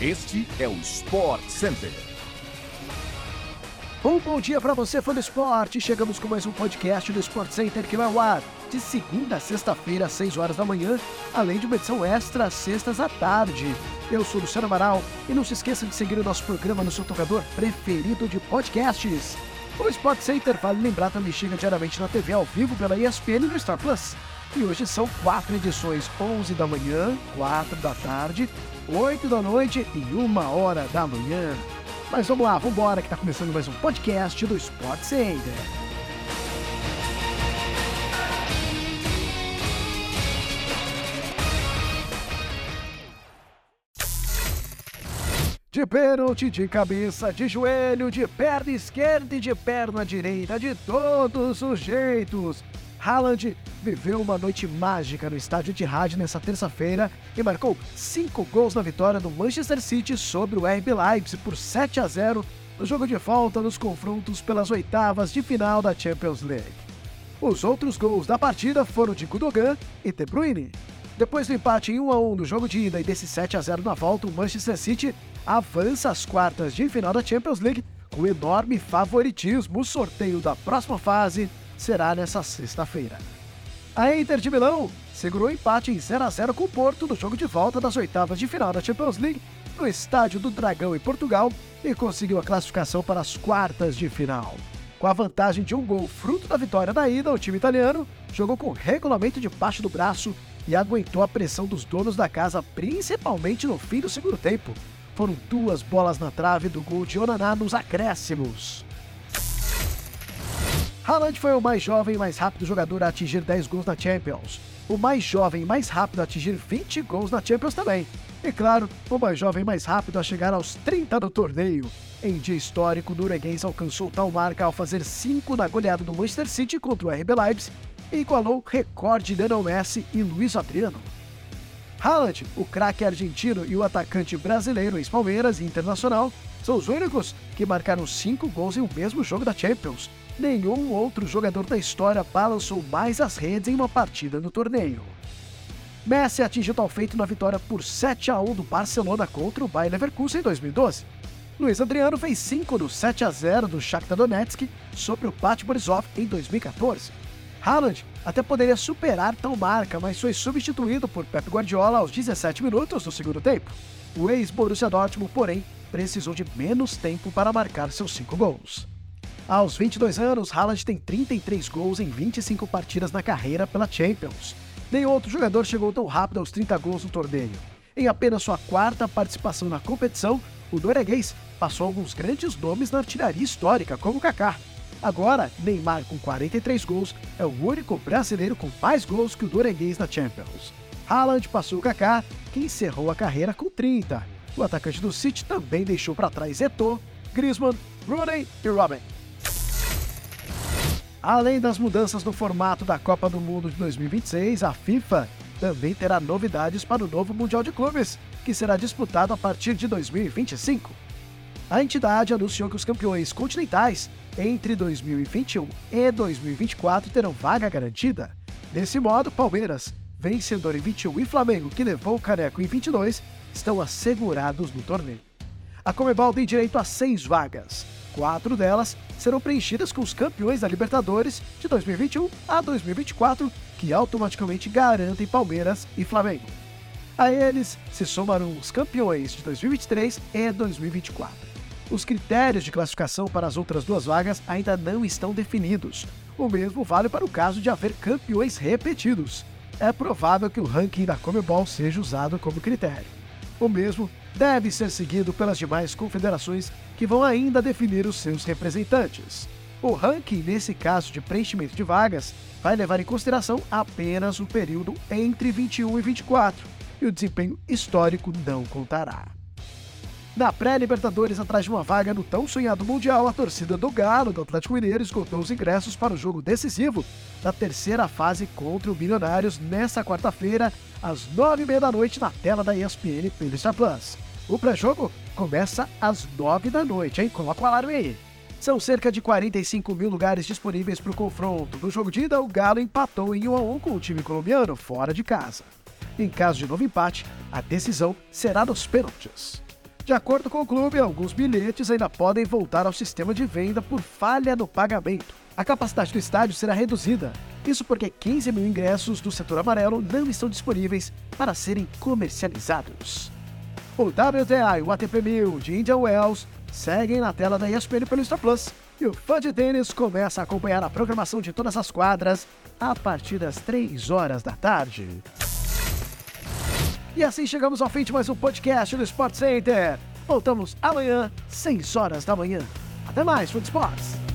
Este é o Sport Center. Um bom dia para você, fã do esporte. Chegamos com mais um podcast do Sport Center que vai ao ar de segunda a sexta-feira, às 6 horas da manhã, além de uma edição extra às sextas à tarde. Eu sou Luciano Amaral e não se esqueça de seguir o nosso programa no seu tocador preferido de podcasts. O Sport Center, vale lembrar, também chega diariamente na TV ao vivo pela ESPN e no Star Plus. E hoje são quatro edições: 11 da manhã, 4 da tarde, 8 da noite e 1 hora da manhã. Mas vamos lá, vamos embora que está começando mais um podcast do Sport Center. De pênalti, de cabeça, de joelho, de perna esquerda e de perna direita, de todos os jeitos. Haaland viveu uma noite mágica no estádio de Rádio nessa terça-feira e marcou cinco gols na vitória do Manchester City sobre o RB Leipzig por 7 a 0 no jogo de volta nos confrontos pelas oitavas de final da Champions League. Os outros gols da partida foram de Gundogan e De Bruyne. Depois do empate em 1 a 1 no jogo de ida e desse 7 a 0 na volta, o Manchester City avança às quartas de final da Champions League com enorme favoritismo. O sorteio da próxima fase será nessa sexta-feira. A Inter de Milão segurou empate em 0 a 0 com o Porto no jogo de volta das oitavas de final da Champions League no estádio do Dragão em Portugal e conseguiu a classificação para as quartas de final. Com a vantagem de um gol fruto da vitória da ida, o time italiano jogou com regulamento debaixo do braço e aguentou a pressão dos donos da casa, principalmente no fim do segundo tempo. Foram duas bolas na trave do gol de Onaná nos acréscimos. Haaland foi o mais jovem e mais rápido jogador a atingir 10 gols na Champions. O mais jovem e mais rápido a atingir 20 gols na Champions também. E claro, o mais jovem e mais rápido a chegar aos 30 do torneio. Em dia histórico, o norueguês alcançou tal marca ao fazer 5 na goleada do Manchester City contra o RB Leipzig e igualou recorde de Lionel Messi e Luiz Adriano. Haaland, o craque argentino e o atacante brasileiro ex-Palmeiras e Internacional, são os únicos que marcaram 5 gols em um mesmo jogo da Champions, nenhum outro jogador da história balançou mais as redes em uma partida no torneio. Messi atingiu tal feito na vitória por 7 a 1 do Barcelona contra o Bayer Leverkusen em 2012. Luiz Adriano fez 5 no 7 a 0 do Shakhtar Donetsk sobre o Pat Borisov em 2014. Haaland até poderia superar tal marca, mas foi substituído por Pep Guardiola aos 17 minutos do segundo tempo. O ex-Borussia Dortmund, porém, precisou de menos tempo para marcar seus 5 gols. Aos 22 anos, Haaland tem 33 gols em 25 partidas na carreira pela Champions. Nenhum outro jogador chegou tão rápido aos 30 gols no torneio. Em apenas sua quarta participação na competição, o norueguês passou alguns grandes nomes na artilharia histórica, como Kaká. Agora, Neymar, com 43 gols, é o único brasileiro com mais gols que o norueguês na Champions. Haaland passou o Kaká, que encerrou a carreira com 30. O atacante do City também deixou para trás Eto'o, Griezmann, Rooney e Robin. Além das mudanças no formato da Copa do Mundo de 2026, a FIFA também terá novidades para o novo Mundial de Clubes, que será disputado a partir de 2025. A entidade anunciou que os campeões continentais entre 2021 e 2024 terão vaga garantida. Desse modo, Palmeiras, vencedor em 21 e Flamengo, que levou o caneco em 22, estão assegurados no torneio. A Comebol tem direito a seis vagas, Quatro delas serão preenchidas com os campeões da Libertadores de 2021 a 2024, que automaticamente garantem Palmeiras e Flamengo. A eles se somarão os campeões de 2023 e 2024. Os critérios de classificação para as outras duas vagas ainda não estão definidos. O mesmo vale para o caso de haver campeões repetidos. É provável que o ranking da Comebol seja usado como critério. O mesmo deve ser seguido pelas demais confederações que vão ainda definir os seus representantes. O ranking, nesse caso de preenchimento de vagas, vai levar em consideração apenas o período entre 21 e 24, e o desempenho histórico não contará. Na pré-Libertadores, atrás de uma vaga no tão sonhado Mundial, a torcida do Galo do Atlético Mineiro esgotou os ingressos para o jogo decisivo da terceira fase contra o Milionários nesta quarta-feira, às nove e meia da noite, na tela da ESPN pelo Star Plus. O pré-jogo começa às 9 da noite, hein? Coloca o alarme aí. São cerca de 45 mil lugares disponíveis para o confronto. No jogo de ida, o Galo empatou em 1 a 1 com o time colombiano fora de casa. Em caso de novo empate, a decisão será nos pênaltis. De acordo com o clube, alguns bilhetes ainda podem voltar ao sistema de venda por falha no pagamento. A capacidade do estádio será reduzida. Isso porque 15 mil ingressos do setor amarelo não estão disponíveis para serem comercializados. O WTA e o ATP 1000 de Indian Wells seguem na tela da ESPN pelo Star Plus. E o fã de tênis começa a acompanhar a programação de todas as quadras a partir das 3 horas da tarde. E assim chegamos ao fim de mais um podcast do Sport Center. Voltamos amanhã, 6 horas da manhã. Até mais, Food Sports!